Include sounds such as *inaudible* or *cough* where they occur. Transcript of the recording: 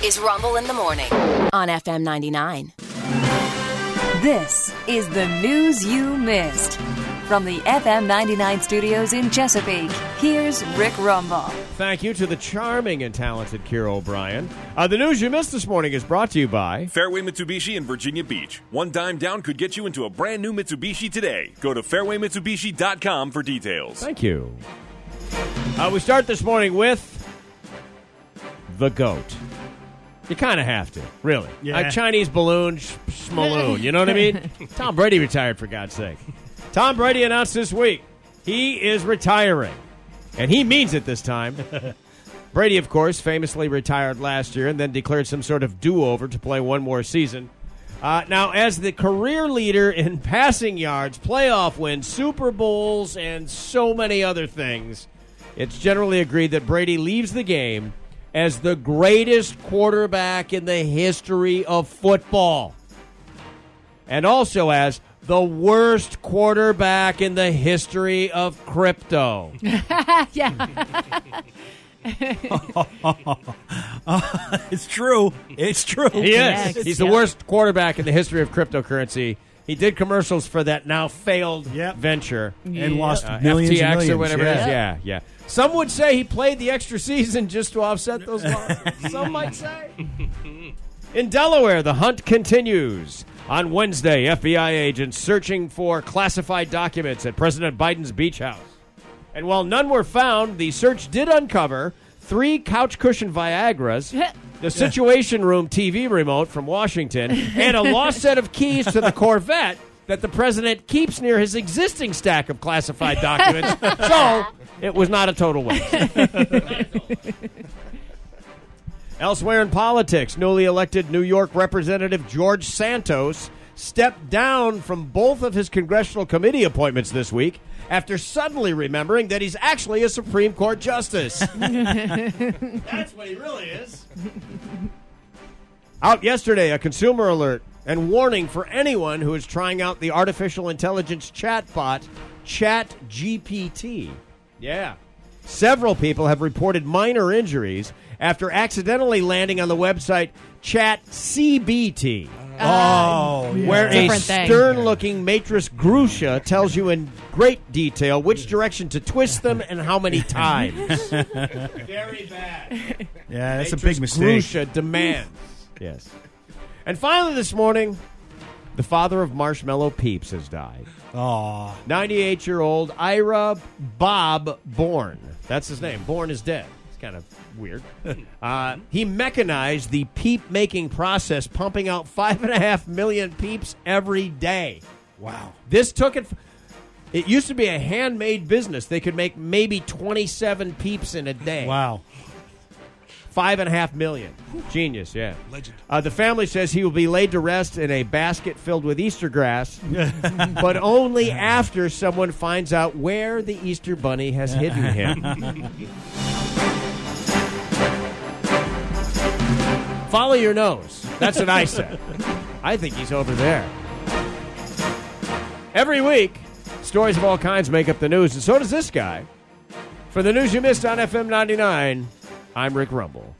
This is Rumble in the Morning on FM 99. This is the news you missed. From the FM 99 studios in Chesapeake, here's Rick Rumble. Thank you to the charming and talented Kira O'Brien. Uh, the news you missed this morning is brought to you by. Fairway Mitsubishi in Virginia Beach. One dime down could get you into a brand new Mitsubishi today. Go to fairwaymitsubishi.com for details. Thank you. Uh, we start this morning with the goat. You kind of have to, really. Yeah. A Chinese balloon, sh- schmaloon. You know what I mean? *laughs* Tom Brady retired, for God's sake. Tom Brady announced this week he is retiring. And he means it this time. *laughs* Brady, of course, famously retired last year and then declared some sort of do over to play one more season. Uh, now, as the career leader in *laughs* passing yards, playoff wins, Super Bowls, and so many other things, it's generally agreed that Brady leaves the game as the greatest quarterback in the history of football. And also as the worst quarterback in the history of crypto. *laughs* yeah. *laughs* It's true. It's true. He is. Yes. He's the worst quarterback in the history of cryptocurrency. He did commercials for that now failed Yep. venture. And lost Uh, millions FTX and millions. or whatever it is. yeah. Yeah, yeah. Some would say he played the extra season just to offset those losses. *laughs* Some might say. In Delaware, the hunt continues. On Wednesday, FBI agents searching for classified documents at President Biden's beach house. And while none were found, the search did uncover three couch cushion Viagra's, *laughs* the Situation Room TV remote from Washington, *laughs* and a lost set of keys to the Corvette that the president keeps near his existing stack of classified documents. *laughs* so it was not a total waste. *laughs* Elsewhere in politics, newly elected New York Representative George Santos stepped down from both of his congressional committee appointments this week after suddenly remembering that he's actually a Supreme Court justice. *laughs* That's what he really is. Out yesterday, a consumer alert and warning for anyone who is trying out the artificial intelligence chatbot ChatGPT. Yeah. Several people have reported minor injuries after accidentally landing on the website ChatCBT, Uh, oh, yeah. where a stern-looking Matrix Grusha tells you in great detail which direction to twist them and how many *laughs* times. Very bad. yeah, that's a big mistake. Grusha demands. yes. And finally, this morning, the father of Marshmallow Peeps has died. Oh, 98 year old Ira Bob Born. That's his name. Born is dead. Kind of weird. *laughs* Uh, he mechanized the peep making process, pumping out five and a half million peeps every day. wow. This took it. It used to be a handmade business. They could make maybe 27 peeps in a day. Wow. Five and a half million. Genius, yeah. Legend. Uh, the family says he will be laid to rest in a basket filled with Easter grass, *laughs* but only after someone finds out where the Easter bunny has hidden him. *laughs* Follow your nose. That's what I said. I think he's over there. Every week, stories of all kinds make up the news, and so does this guy. For the news you missed on FM 99, I'm Rick Rumble.